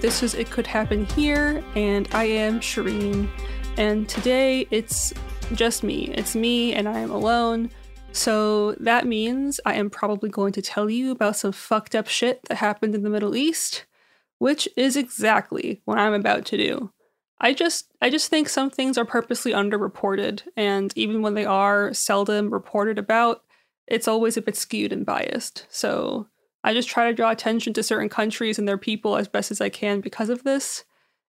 This is It Could Happen Here, and I am Shireen. And today it's just me. It's me, and I am alone. So that means I am probably going to tell you about some fucked up shit that happened in the Middle East, which is exactly what I'm about to do. I just I just think some things are purposely underreported, and even when they are seldom reported about, it's always a bit skewed and biased. So I just try to draw attention to certain countries and their people as best as I can because of this.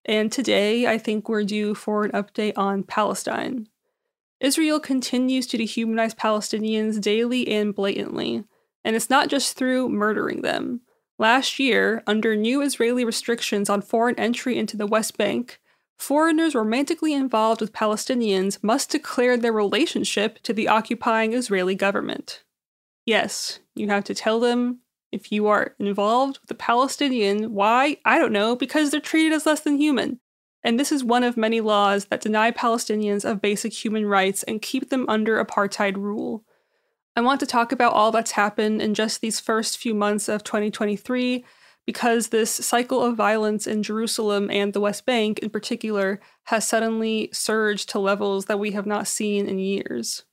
And today, I think we're due for an update on Palestine. Israel continues to dehumanize Palestinians daily and blatantly, and it's not just through murdering them. Last year, under new Israeli restrictions on foreign entry into the West Bank, foreigners romantically involved with Palestinians must declare their relationship to the occupying Israeli government. Yes, you have to tell them if you are involved with a Palestinian, why? I don't know, because they're treated as less than human. And this is one of many laws that deny Palestinians of basic human rights and keep them under apartheid rule. I want to talk about all that's happened in just these first few months of 2023 because this cycle of violence in Jerusalem and the West Bank in particular has suddenly surged to levels that we have not seen in years.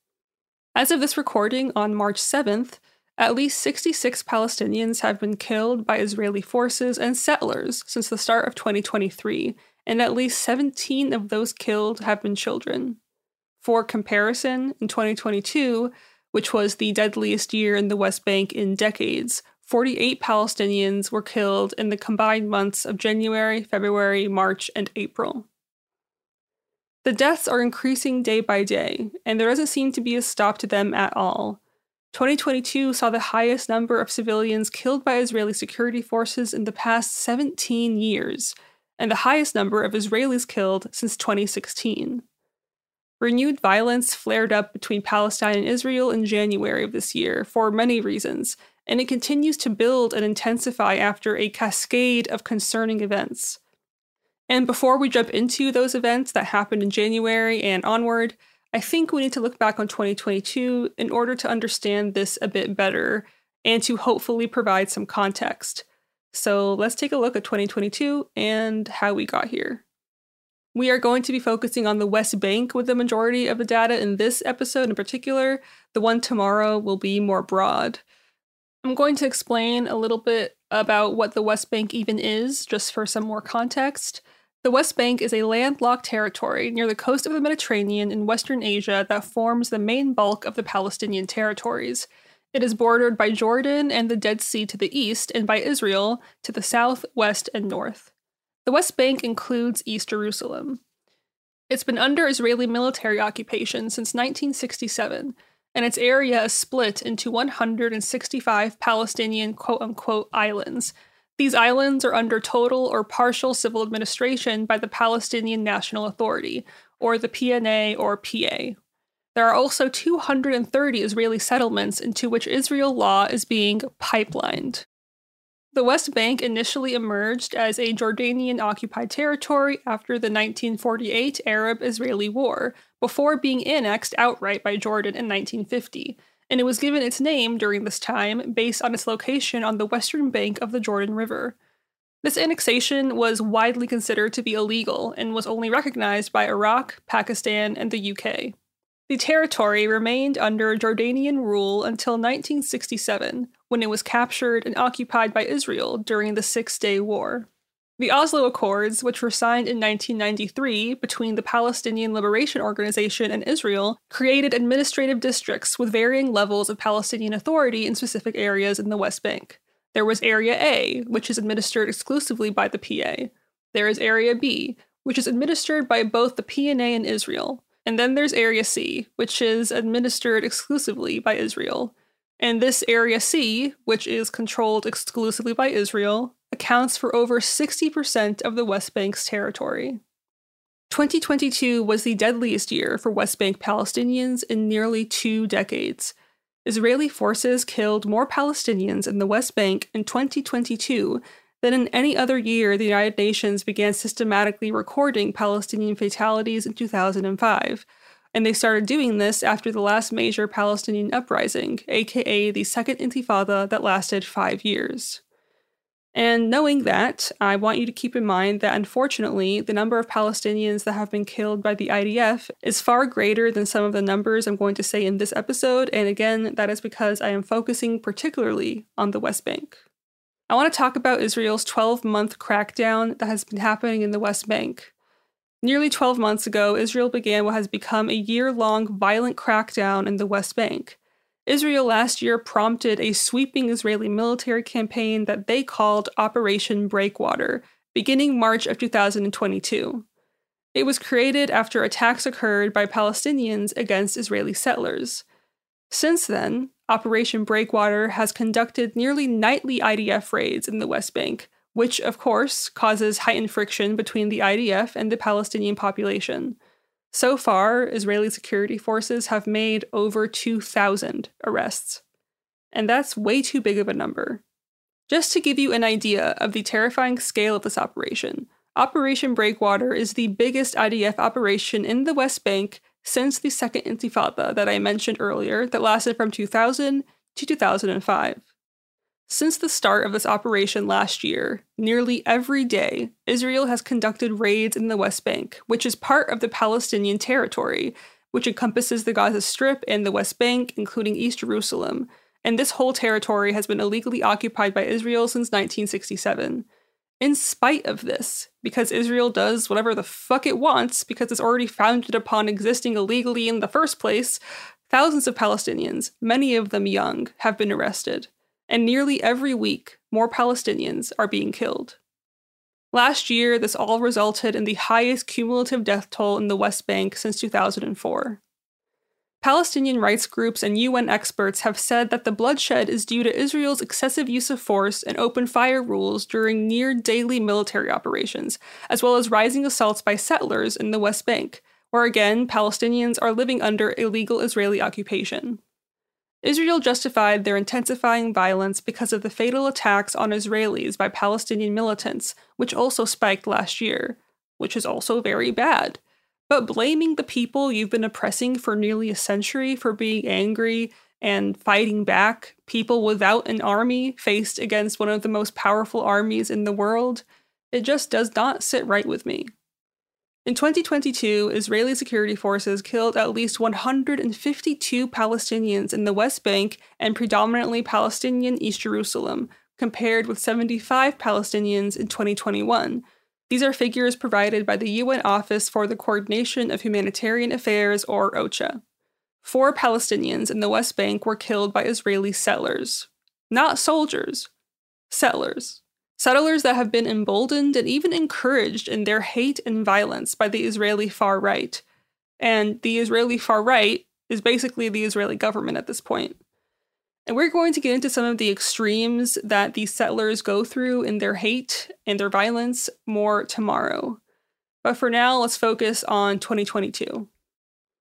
As of this recording on March 7th, at least 66 Palestinians have been killed by Israeli forces and settlers since the start of 2023, and at least 17 of those killed have been children. For comparison, in 2022, which was the deadliest year in the West Bank in decades, 48 Palestinians were killed in the combined months of January, February, March, and April. The deaths are increasing day by day, and there doesn't seem to be a stop to them at all. 2022 saw the highest number of civilians killed by Israeli security forces in the past 17 years, and the highest number of Israelis killed since 2016. Renewed violence flared up between Palestine and Israel in January of this year for many reasons, and it continues to build and intensify after a cascade of concerning events. And before we jump into those events that happened in January and onward, I think we need to look back on 2022 in order to understand this a bit better and to hopefully provide some context. So let's take a look at 2022 and how we got here. We are going to be focusing on the West Bank with the majority of the data in this episode in particular. The one tomorrow will be more broad. I'm going to explain a little bit about what the West Bank even is, just for some more context. The West Bank is a landlocked territory near the coast of the Mediterranean in Western Asia that forms the main bulk of the Palestinian territories. It is bordered by Jordan and the Dead Sea to the east, and by Israel to the south, west, and north. The West Bank includes East Jerusalem. It's been under Israeli military occupation since 1967, and its area is split into 165 Palestinian quote unquote islands these islands are under total or partial civil administration by the Palestinian National Authority, or the PNA or PA. There are also 230 Israeli settlements into which Israel law is being pipelined. The West Bank initially emerged as a Jordanian occupied territory after the 1948 Arab Israeli War, before being annexed outright by Jordan in 1950, and it was given its name during this time based on its location on the western bank of the Jordan River. This annexation was widely considered to be illegal and was only recognized by Iraq, Pakistan, and the UK. The territory remained under Jordanian rule until 1967, when it was captured and occupied by Israel during the Six Day War. The Oslo Accords, which were signed in 1993 between the Palestinian Liberation Organization and Israel, created administrative districts with varying levels of Palestinian authority in specific areas in the West Bank. There was Area A, which is administered exclusively by the PA. There is Area B, which is administered by both the PNA and Israel. And then there's Area C, which is administered exclusively by Israel. And this Area C, which is controlled exclusively by Israel, accounts for over 60% of the West Bank's territory. 2022 was the deadliest year for West Bank Palestinians in nearly two decades. Israeli forces killed more Palestinians in the West Bank in 2022 than in any other year, the United Nations began systematically recording Palestinian fatalities in 2005. And they started doing this after the last major Palestinian uprising, aka the Second Intifada, that lasted five years. And knowing that, I want you to keep in mind that unfortunately, the number of Palestinians that have been killed by the IDF is far greater than some of the numbers I'm going to say in this episode. And again, that is because I am focusing particularly on the West Bank. I want to talk about Israel's 12 month crackdown that has been happening in the West Bank. Nearly 12 months ago, Israel began what has become a year long violent crackdown in the West Bank. Israel last year prompted a sweeping Israeli military campaign that they called Operation Breakwater, beginning March of 2022. It was created after attacks occurred by Palestinians against Israeli settlers. Since then, Operation Breakwater has conducted nearly nightly IDF raids in the West Bank, which, of course, causes heightened friction between the IDF and the Palestinian population. So far, Israeli security forces have made over 2,000 arrests. And that's way too big of a number. Just to give you an idea of the terrifying scale of this operation, Operation Breakwater is the biggest IDF operation in the West Bank since the Second Intifada that I mentioned earlier, that lasted from 2000 to 2005. Since the start of this operation last year, nearly every day, Israel has conducted raids in the West Bank, which is part of the Palestinian territory, which encompasses the Gaza Strip and the West Bank, including East Jerusalem. And this whole territory has been illegally occupied by Israel since 1967 in spite of this, because Israel does whatever the fuck it wants because it's already founded upon existing illegally in the first place, thousands of Palestinians, many of them young, have been arrested. And nearly every week, more Palestinians are being killed. Last year, this all resulted in the highest cumulative death toll in the West Bank since 2004. Palestinian rights groups and UN experts have said that the bloodshed is due to Israel's excessive use of force and open fire rules during near daily military operations, as well as rising assaults by settlers in the West Bank, where again Palestinians are living under illegal Israeli occupation. Israel justified their intensifying violence because of the fatal attacks on Israelis by Palestinian militants, which also spiked last year, which is also very bad. But blaming the people you've been oppressing for nearly a century for being angry and fighting back, people without an army faced against one of the most powerful armies in the world, it just does not sit right with me. In 2022, Israeli security forces killed at least 152 Palestinians in the West Bank and predominantly Palestinian East Jerusalem, compared with 75 Palestinians in 2021, these are figures provided by the UN Office for the Coordination of Humanitarian Affairs, or OCHA. Four Palestinians in the West Bank were killed by Israeli settlers. Not soldiers, settlers. Settlers that have been emboldened and even encouraged in their hate and violence by the Israeli far right. And the Israeli far right is basically the Israeli government at this point. And we're going to get into some of the extremes that these settlers go through in their hate and their violence more tomorrow. But for now, let's focus on 2022.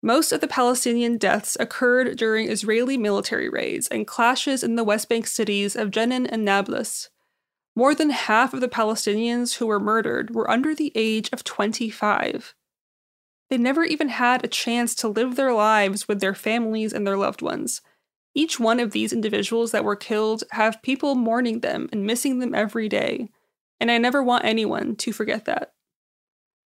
Most of the Palestinian deaths occurred during Israeli military raids and clashes in the West Bank cities of Jenin and Nablus. More than half of the Palestinians who were murdered were under the age of 25. They never even had a chance to live their lives with their families and their loved ones. Each one of these individuals that were killed have people mourning them and missing them every day, and I never want anyone to forget that.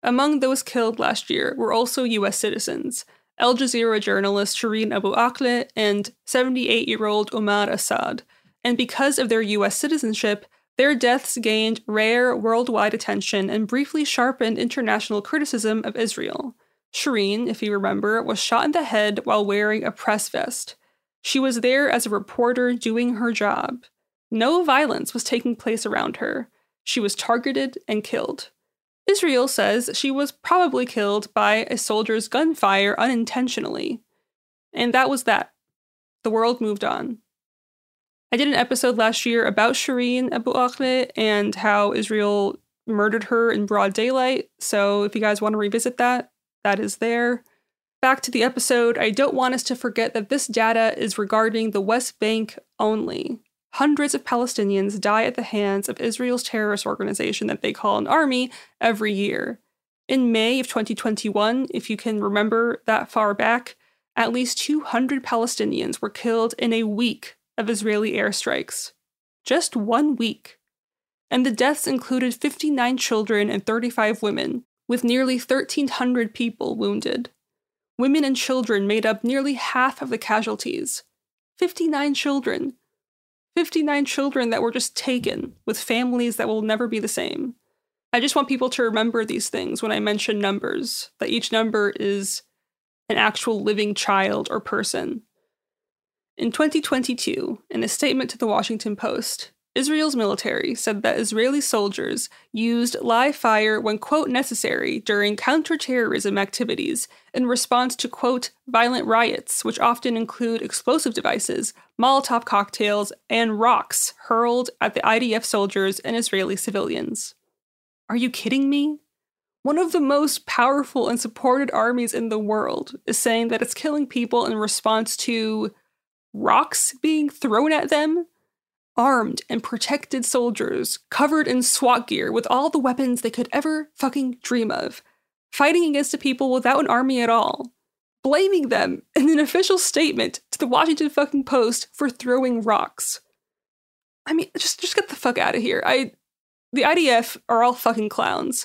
Among those killed last year were also US citizens Al Jazeera journalist Shireen Abu Akleh and 78 year old Omar Assad, and because of their US citizenship, their deaths gained rare worldwide attention and briefly sharpened international criticism of Israel. Shireen, if you remember, was shot in the head while wearing a press vest. She was there as a reporter doing her job. No violence was taking place around her. She was targeted and killed. Israel says she was probably killed by a soldier's gunfire unintentionally. And that was that. The world moved on. I did an episode last year about Shireen Abu Akleh and how Israel murdered her in broad daylight. So if you guys want to revisit that, that is there. Back to the episode, I don't want us to forget that this data is regarding the West Bank only. Hundreds of Palestinians die at the hands of Israel's terrorist organization that they call an army every year. In May of 2021, if you can remember that far back, at least 200 Palestinians were killed in a week of Israeli airstrikes. Just one week. And the deaths included 59 children and 35 women, with nearly 1,300 people wounded. Women and children made up nearly half of the casualties. 59 children. 59 children that were just taken, with families that will never be the same. I just want people to remember these things when I mention numbers, that each number is an actual living child or person. In 2022, in a statement to the Washington Post, Israel's military said that Israeli soldiers used live fire when, quote, necessary during counterterrorism activities in response to, quote, violent riots, which often include explosive devices, Molotov cocktails, and rocks hurled at the IDF soldiers and Israeli civilians. Are you kidding me? One of the most powerful and supported armies in the world is saying that it's killing people in response to rocks being thrown at them armed and protected soldiers covered in SWAT gear with all the weapons they could ever fucking dream of, fighting against a people without an army at all, blaming them in an official statement to the Washington fucking Post for throwing rocks. I mean, just just get the fuck out of here. I the IDF are all fucking clowns.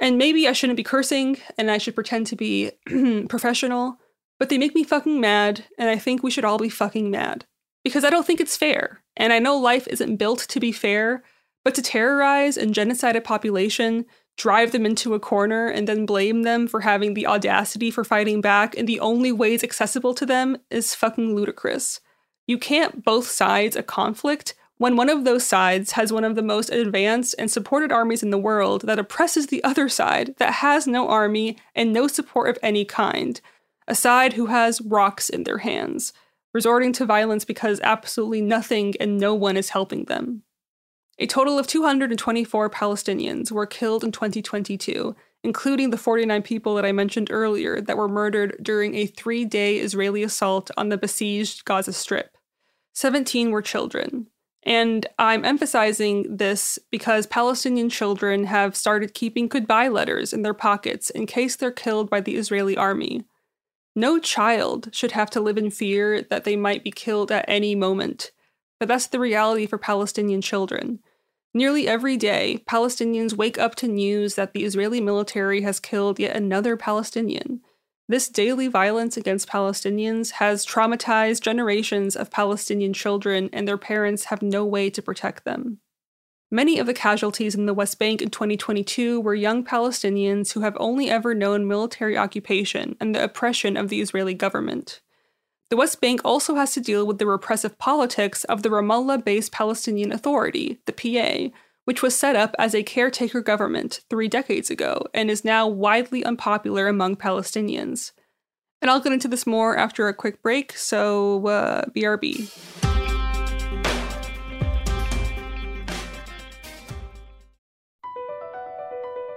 And maybe I shouldn't be cursing and I should pretend to be professional, but they make me fucking mad and I think we should all be fucking mad because I don't think it's fair. And I know life isn't built to be fair, but to terrorize and genocide a population, drive them into a corner, and then blame them for having the audacity for fighting back in the only ways accessible to them is fucking ludicrous. You can't both sides a conflict when one of those sides has one of the most advanced and supported armies in the world that oppresses the other side that has no army and no support of any kind, a side who has rocks in their hands resorting to violence because absolutely nothing and no one is helping them. A total of 224 Palestinians were killed in 2022, including the 49 people that I mentioned earlier that were murdered during a three day Israeli assault on the besieged Gaza Strip. 17 were children. And I'm emphasizing this because Palestinian children have started keeping goodbye letters in their pockets in case they're killed by the Israeli army. No child should have to live in fear that they might be killed at any moment, but that's the reality for Palestinian children. Nearly every day, Palestinians wake up to news that the Israeli military has killed yet another Palestinian. This daily violence against Palestinians has traumatized generations of Palestinian children, and their parents have no way to protect them. Many of the casualties in the West Bank in 2022 were young Palestinians who have only ever known military occupation and the oppression of the Israeli government. The West Bank also has to deal with the repressive politics of the Ramallah based Palestinian Authority, the PA, which was set up as a caretaker government three decades ago and is now widely unpopular among Palestinians. And I'll get into this more after a quick break, so uh, BRB.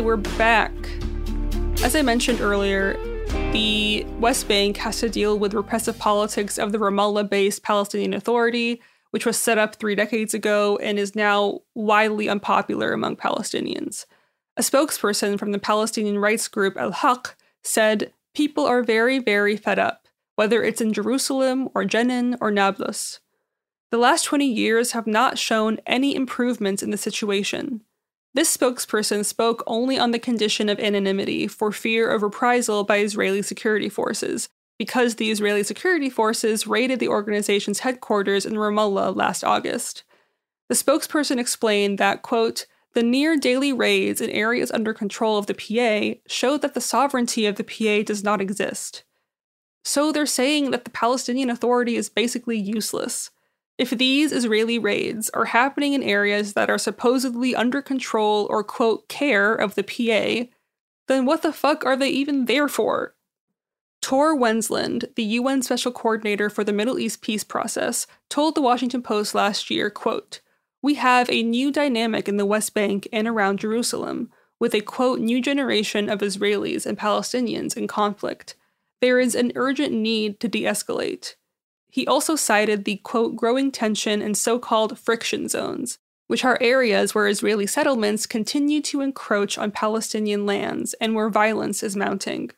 We're back. As I mentioned earlier, the West Bank has to deal with repressive politics of the Ramallah based Palestinian Authority, which was set up three decades ago and is now widely unpopular among Palestinians. A spokesperson from the Palestinian rights group Al Haq said, People are very, very fed up, whether it's in Jerusalem or Jenin or Nablus. The last 20 years have not shown any improvements in the situation. This spokesperson spoke only on the condition of anonymity for fear of reprisal by Israeli security forces, because the Israeli security forces raided the organization's headquarters in Ramallah last August. The spokesperson explained that, quote, the near daily raids in areas under control of the PA show that the sovereignty of the PA does not exist. So they're saying that the Palestinian Authority is basically useless. If these Israeli raids are happening in areas that are supposedly under control or, quote, care of the PA, then what the fuck are they even there for? Tor Wennesland, the UN Special Coordinator for the Middle East peace process, told the Washington Post last year, quote, We have a new dynamic in the West Bank and around Jerusalem, with a, quote, new generation of Israelis and Palestinians in conflict. There is an urgent need to de escalate. He also cited the quote growing tension in so called friction zones, which are areas where Israeli settlements continue to encroach on Palestinian lands and where violence is mounting.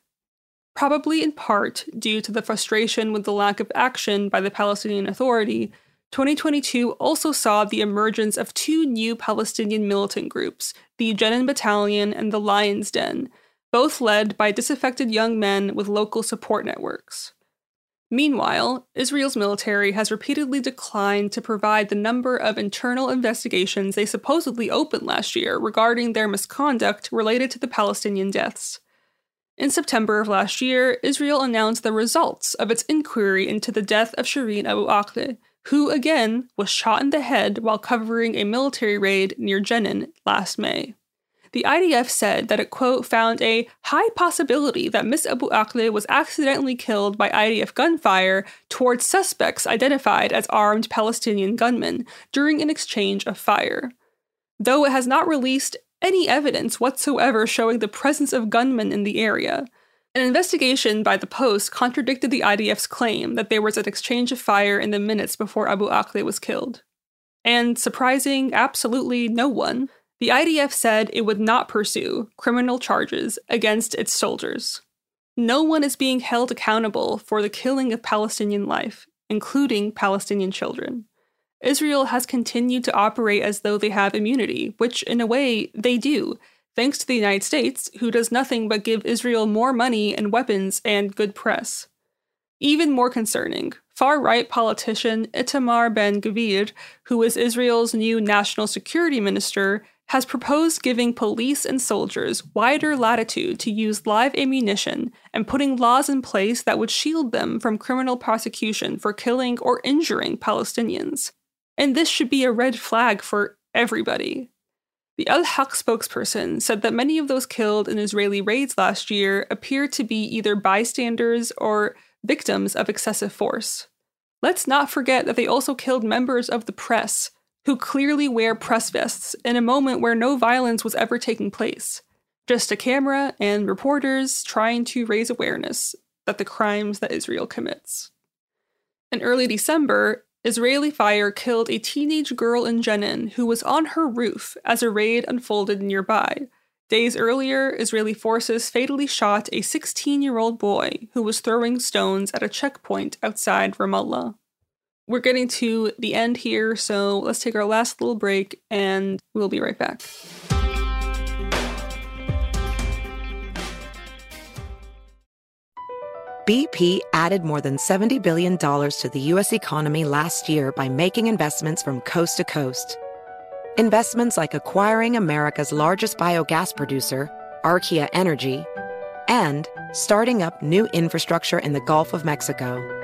Probably in part due to the frustration with the lack of action by the Palestinian Authority, 2022 also saw the emergence of two new Palestinian militant groups, the Jenin Battalion and the Lion's Den, both led by disaffected young men with local support networks. Meanwhile, Israel's military has repeatedly declined to provide the number of internal investigations they supposedly opened last year regarding their misconduct related to the Palestinian deaths. In September of last year, Israel announced the results of its inquiry into the death of Shireen Abu Akleh, who again was shot in the head while covering a military raid near Jenin last May the IDF said that it, quote, found a high possibility that Miss Abu Akleh was accidentally killed by IDF gunfire towards suspects identified as armed Palestinian gunmen during an exchange of fire. Though it has not released any evidence whatsoever showing the presence of gunmen in the area, an investigation by the Post contradicted the IDF's claim that there was an exchange of fire in the minutes before Abu Akleh was killed. And surprising absolutely no one, the IDF said it would not pursue criminal charges against its soldiers. No one is being held accountable for the killing of Palestinian life, including Palestinian children. Israel has continued to operate as though they have immunity, which in a way they do, thanks to the United States, who does nothing but give Israel more money and weapons and good press. Even more concerning, far right politician Itamar Ben Gvir, who is Israel's new national security minister, has proposed giving police and soldiers wider latitude to use live ammunition and putting laws in place that would shield them from criminal prosecution for killing or injuring Palestinians. And this should be a red flag for everybody. The Al Haq spokesperson said that many of those killed in Israeli raids last year appear to be either bystanders or victims of excessive force. Let's not forget that they also killed members of the press, who clearly wear press vests in a moment where no violence was ever taking place. Just a camera and reporters trying to raise awareness that the crimes that Israel commits. In early December, Israeli fire killed a teenage girl in Jenin who was on her roof as a raid unfolded nearby. Days earlier, Israeli forces fatally shot a 16 year old boy who was throwing stones at a checkpoint outside Ramallah. We're getting to the end here, so let's take our last little break and we'll be right back. BP added more than $70 billion to the U.S. economy last year by making investments from coast to coast. Investments like acquiring America's largest biogas producer, Archaea Energy, and starting up new infrastructure in the Gulf of Mexico.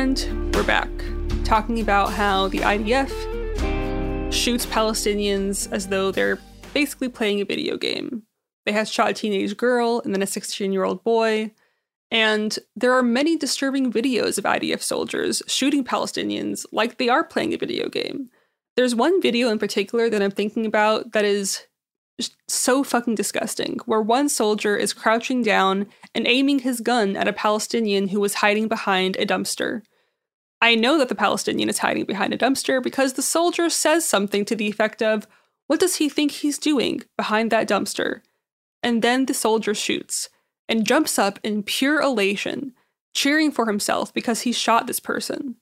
And we're back, talking about how the IDF shoots Palestinians as though they're basically playing a video game. They have shot a teenage girl and then a 16 year old boy. And there are many disturbing videos of IDF soldiers shooting Palestinians like they are playing a video game. There's one video in particular that I'm thinking about that is so fucking disgusting, where one soldier is crouching down and aiming his gun at a Palestinian who was hiding behind a dumpster. I know that the Palestinian is hiding behind a dumpster because the soldier says something to the effect of, What does he think he's doing behind that dumpster? And then the soldier shoots and jumps up in pure elation, cheering for himself because he shot this person.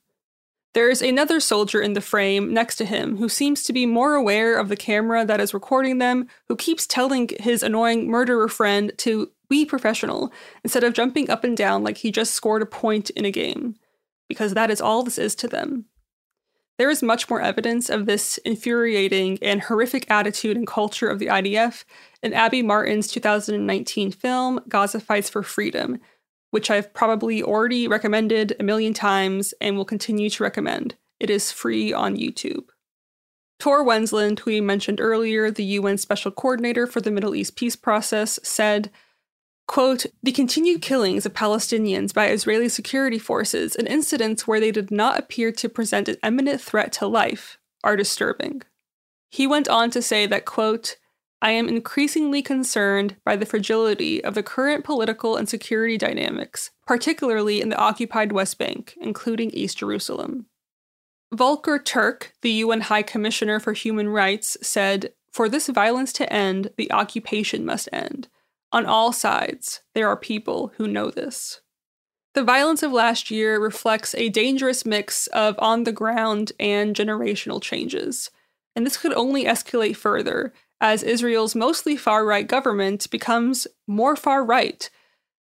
There is another soldier in the frame next to him who seems to be more aware of the camera that is recording them, who keeps telling his annoying murderer friend to be professional instead of jumping up and down like he just scored a point in a game, because that is all this is to them. There is much more evidence of this infuriating and horrific attitude and culture of the IDF in Abby Martin's 2019 film, Gaza Fights for Freedom, which I've probably already recommended a million times and will continue to recommend. It is free on YouTube. Tor Wennesland, who we mentioned earlier, the UN Special Coordinator for the Middle East peace process, said, quote, The continued killings of Palestinians by Israeli security forces in incidents where they did not appear to present an imminent threat to life are disturbing. He went on to say that, quote, I am increasingly concerned by the fragility of the current political and security dynamics, particularly in the occupied West Bank, including East Jerusalem. Volker Turk, the UN High Commissioner for Human Rights, said, For this violence to end, the occupation must end. On all sides, there are people who know this. The violence of last year reflects a dangerous mix of on the ground and generational changes, and this could only escalate further as Israel's mostly far right government becomes more far right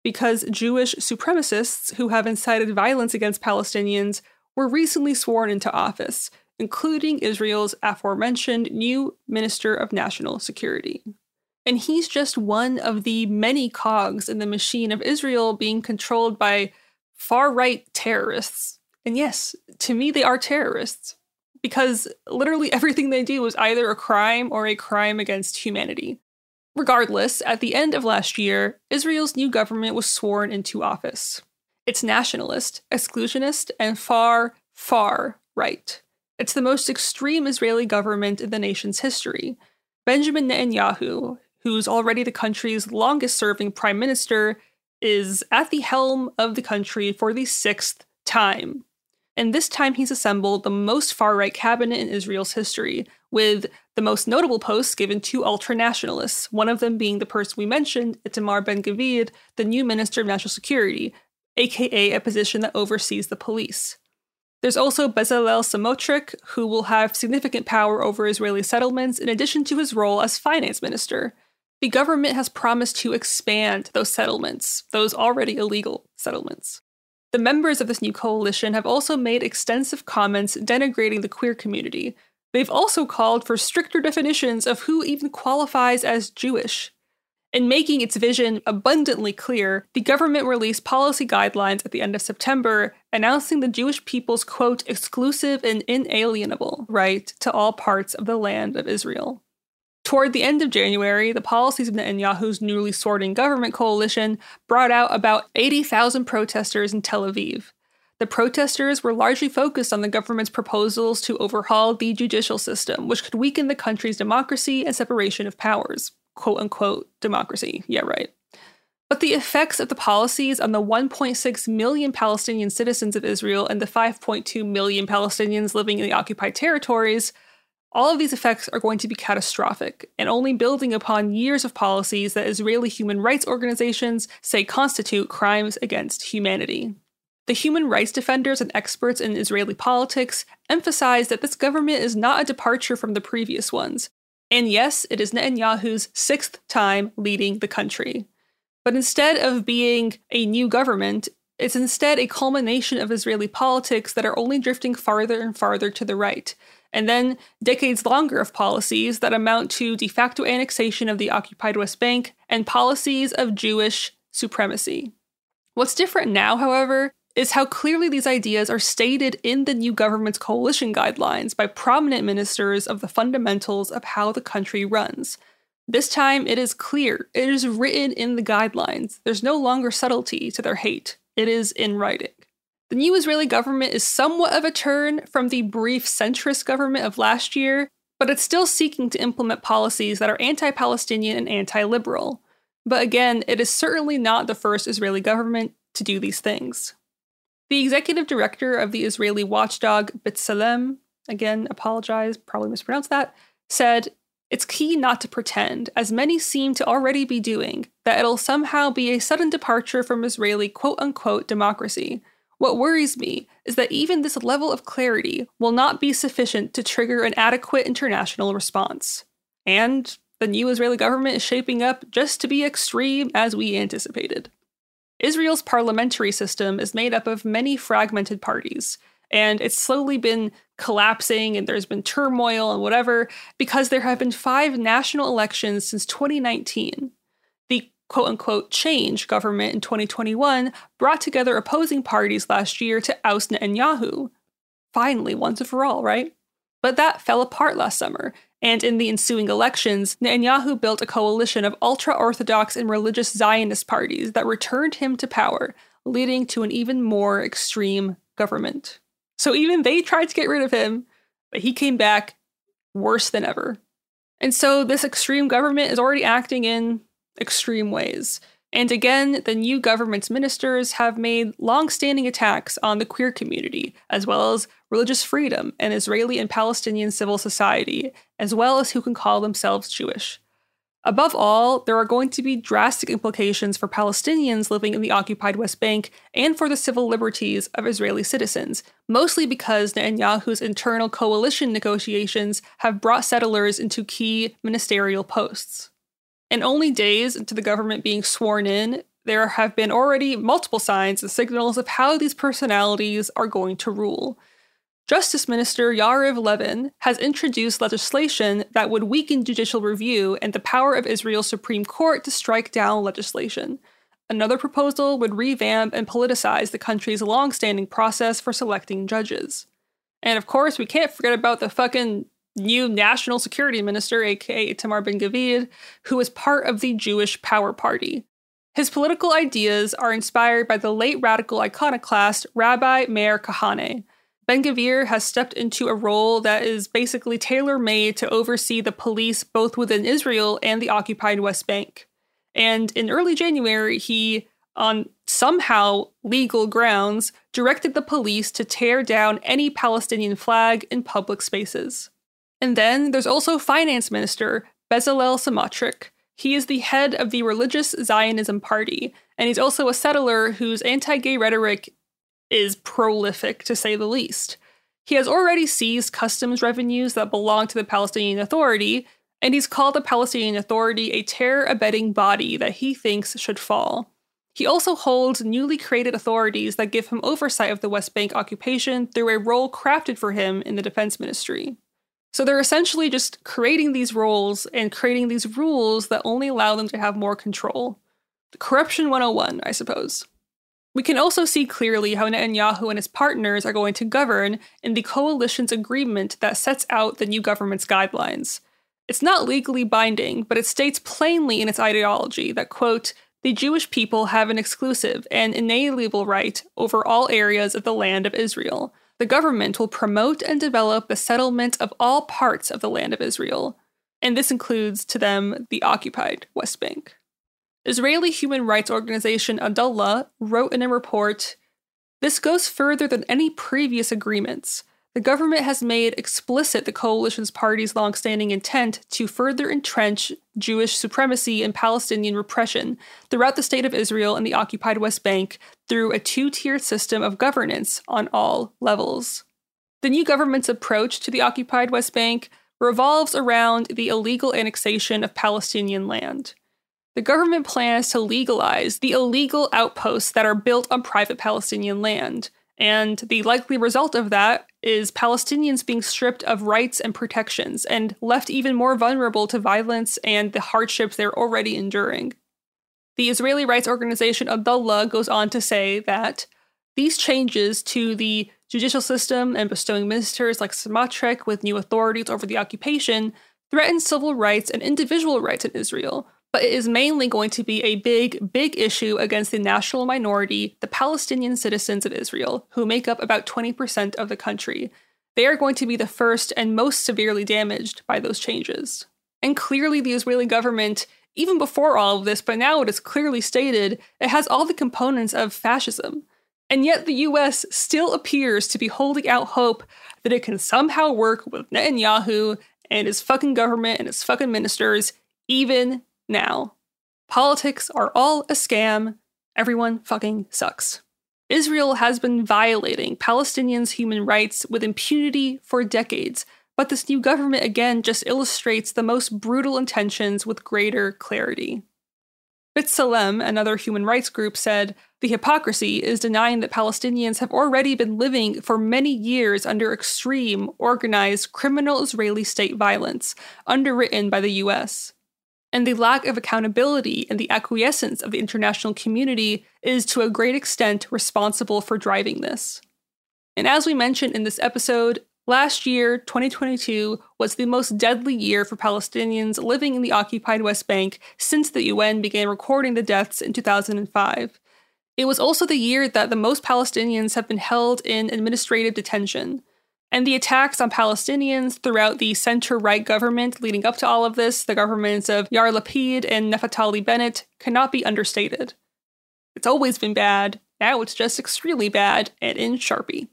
because Jewish supremacists who have incited violence against Palestinians were recently sworn into office, including Israel's aforementioned new Minister of National Security. And he's just one of the many cogs in the machine of Israel being controlled by far right terrorists. And yes, to me, they are terrorists. because literally everything they do is either a crime or a crime against humanity. Regardless, at the end of last year, Israel's new government was sworn into office. It's nationalist, exclusionist, and far, far right. It's the most extreme Israeli government in the nation's history. Benjamin Netanyahu, who's already the country's longest serving prime minister, is at the helm of the country for the sixth time. And this time he's assembled the most far right cabinet in Israel's history, with the most notable posts given to ultra nationalists, one of them being the person we mentioned, Itamar Ben Gvir, the new Minister of National Security, aka a position that oversees the police. There's also Bezalel Smotrich, who will have significant power over Israeli settlements in addition to his role as finance minister. The government has promised to expand those settlements, those already illegal settlements. The members of this new coalition have also made extensive comments denigrating the queer community, They've also called for stricter definitions of who even qualifies as Jewish. In making its vision abundantly clear, the government released policy guidelines at the end of September announcing the Jewish people's quote exclusive and inalienable right to all parts of the land of Israel. Toward the end of January, the policies of Netanyahu's newly sorting government coalition brought out about 80,000 protesters in Tel Aviv. The protesters were largely focused on the government's proposals to overhaul the judicial system, which could weaken the country's democracy and separation of powers. Quote unquote democracy. Yeah, right. But the effects of the policies on the 1.6 million Palestinian citizens of Israel and the 5.2 million Palestinians living in the occupied territories, all of these effects are going to be catastrophic and only building upon years of policies that Israeli human rights organizations say constitute crimes against humanity. The human rights defenders and experts in Israeli politics emphasize that this government is not a departure from the previous ones. And yes, it is Netanyahu's sixth time leading the country. But instead of being a new government, it's instead a culmination of Israeli politics that are only drifting farther and farther to the right. And then decades longer of policies that amount to de facto annexation of the occupied West Bank and policies of Jewish supremacy. What's different now, however, is how clearly these ideas are stated in the new government's coalition guidelines by prominent ministers of the fundamentals of how the country runs. This time, it is clear. It is written in the guidelines. There's no longer subtlety to their hate. It is in writing. The new Israeli government is somewhat of a turn from the brief centrist government of last year, but it's still seeking to implement policies that are anti Palestinian and anti liberal. But again, it is certainly not the first Israeli government to do these things. The executive director of the Israeli watchdog B'Tselem, again, apologize, probably mispronounced that, said, It's key not to pretend, as many seem to already be doing, that it'll somehow be a sudden departure from Israeli quote unquote democracy. What worries me is that even this level of clarity will not be sufficient to trigger an adequate international response. And the new Israeli government is shaping up just to be extreme as we anticipated. Israel's parliamentary system is made up of many fragmented parties, and it's slowly been collapsing and there's been turmoil and whatever because there have been five national elections since 2019. Quote unquote change government in 2021 brought together opposing parties last year to oust Netanyahu. Finally, once and for all, right? But that fell apart last summer, and in the ensuing elections, Netanyahu built a coalition of ultra Orthodox and religious Zionist parties that returned him to power, leading to an even more extreme government. So even they tried to get rid of him, but he came back worse than ever. And so this extreme government is already acting in extreme ways. And again, the new government's ministers have made long standing attacks on the queer community, as well as religious freedom and Israeli and Palestinian civil society, as well as who can call themselves Jewish. Above all, there are going to be drastic implications for Palestinians living in the occupied West Bank and for the civil liberties of Israeli citizens, mostly because Netanyahu's internal coalition negotiations have brought settlers into key ministerial posts. In only days into the government being sworn in, there have been already multiple signs and signals of how these personalities are going to rule. Justice Minister Yariv Levin has introduced legislation that would weaken judicial review and the power of Israel's Supreme Court to strike down legislation. Another proposal would revamp and politicize the country's long standing process for selecting judges. And of course, we can't forget about the fucking new national security minister, aka Tamar Ben Gvir, who is part of the Jewish Power Party. His political ideas are inspired by the late radical iconoclast Rabbi Meir Kahane. Ben Gvir has stepped into a role that is basically tailor made to oversee the police both within Israel and the occupied West Bank. And in early January, he, on somehow legal grounds, directed the police to tear down any Palestinian flag in public spaces. And then there's also Finance Minister Bezalel Smotrich. He is the head of the Religious Zionism Party, and he's also a settler whose anti gay rhetoric is prolific, to say the least. He has already seized customs revenues that belong to the Palestinian Authority, and he's called the Palestinian Authority a terror abetting body that he thinks should fall. He also holds newly created authorities that give him oversight of the West Bank occupation through a role crafted for him in the Defense Ministry. So they're essentially just creating these roles and creating these rules that only allow them to have more control. Corruption 101, I suppose. We can also see clearly how Netanyahu and his partners are going to govern in the coalition's agreement that sets out the new government's guidelines. It's not legally binding, but it states plainly in its ideology that, quote, the Jewish people have an exclusive and inalienable right over all areas of the land of Israel. The government will promote and develop the settlement of all parts of the land of Israel, and this includes to them the occupied West Bank. Israeli human rights organization Adalah wrote in a report This goes further than any previous agreements. The government has made explicit the coalition's party's longstanding intent to further entrench Jewish supremacy and Palestinian repression throughout the state of Israel and the occupied West Bank through a two tiered system of governance on all levels. The new government's approach to the occupied West Bank revolves around the illegal annexation of Palestinian land. The government plans to legalize the illegal outposts that are built on private Palestinian land. And the likely result of that is Palestinians being stripped of rights and protections and left even more vulnerable to violence and the hardships they're already enduring. The Israeli rights organization Adalah goes on to say that these changes to the judicial system and bestowing ministers like Smotrich with new authorities over the occupation threaten civil rights and individual rights in Israel, but it is mainly going to be a big, big issue against the national minority, the Palestinian citizens of Israel, who make up about 20% of the country. They are going to be the first and most severely damaged by those changes. And clearly, the Israeli government, even before all of this, but now it is clearly stated, it has all the components of fascism. And yet, the US still appears to be holding out hope that it can somehow work with Netanyahu and his fucking government and his fucking ministers, even now. Politics are all a scam. Everyone fucking sucks. Israel has been violating Palestinians' human rights with impunity for decades, but this new government again just illustrates the most brutal intentions with greater clarity. B'Tselem, another human rights group, said the hypocrisy is denying that Palestinians have already been living for many years under extreme, organized, criminal Israeli state violence, underwritten by the US and the lack of accountability and the acquiescence of the international community is to a great extent responsible for driving this. And as we mentioned in this episode, last year, 2022, was the most deadly year for Palestinians living in the occupied West Bank since the UN began recording the deaths in 2005. It was also the year that the most Palestinians have been held in administrative detention. And the attacks on Palestinians throughout the center right government leading up to all of this, the governments of Yair Lapid and Naftali Bennett, cannot be understated. It's always been bad, now it's just extremely bad and in Sharpie.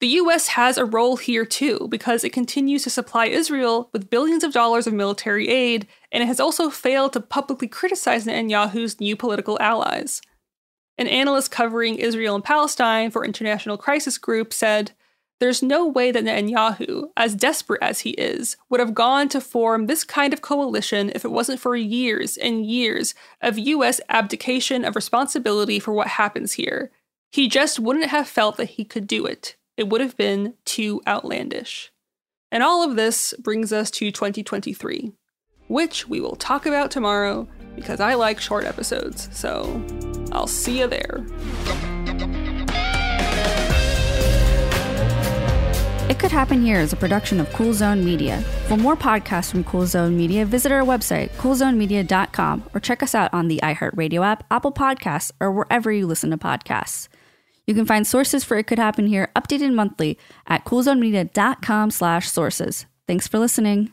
The US has a role here too, because it continues to supply Israel with billions of dollars of military aid, and it has also failed to publicly criticize Netanyahu's new political allies. An analyst covering Israel and Palestine for International Crisis Group said, there's no way that Netanyahu, as desperate as he is, would have gone to form this kind of coalition if it wasn't for years and years of US abdication of responsibility for what happens here. He just wouldn't have felt that he could do it. It would have been too outlandish. And all of this brings us to 2023, which we will talk about tomorrow because I like short episodes. So I'll see you there. It Could Happen Here is a production of Cool Zone Media. For more podcasts from Cool Zone Media, visit our website, coolzonemedia.com, or check us out on the iHeartRadio app, Apple Podcasts, or wherever you listen to podcasts. You can find sources for It Could Happen Here updated monthly at coolzonemedia.com slash sources. Thanks for listening.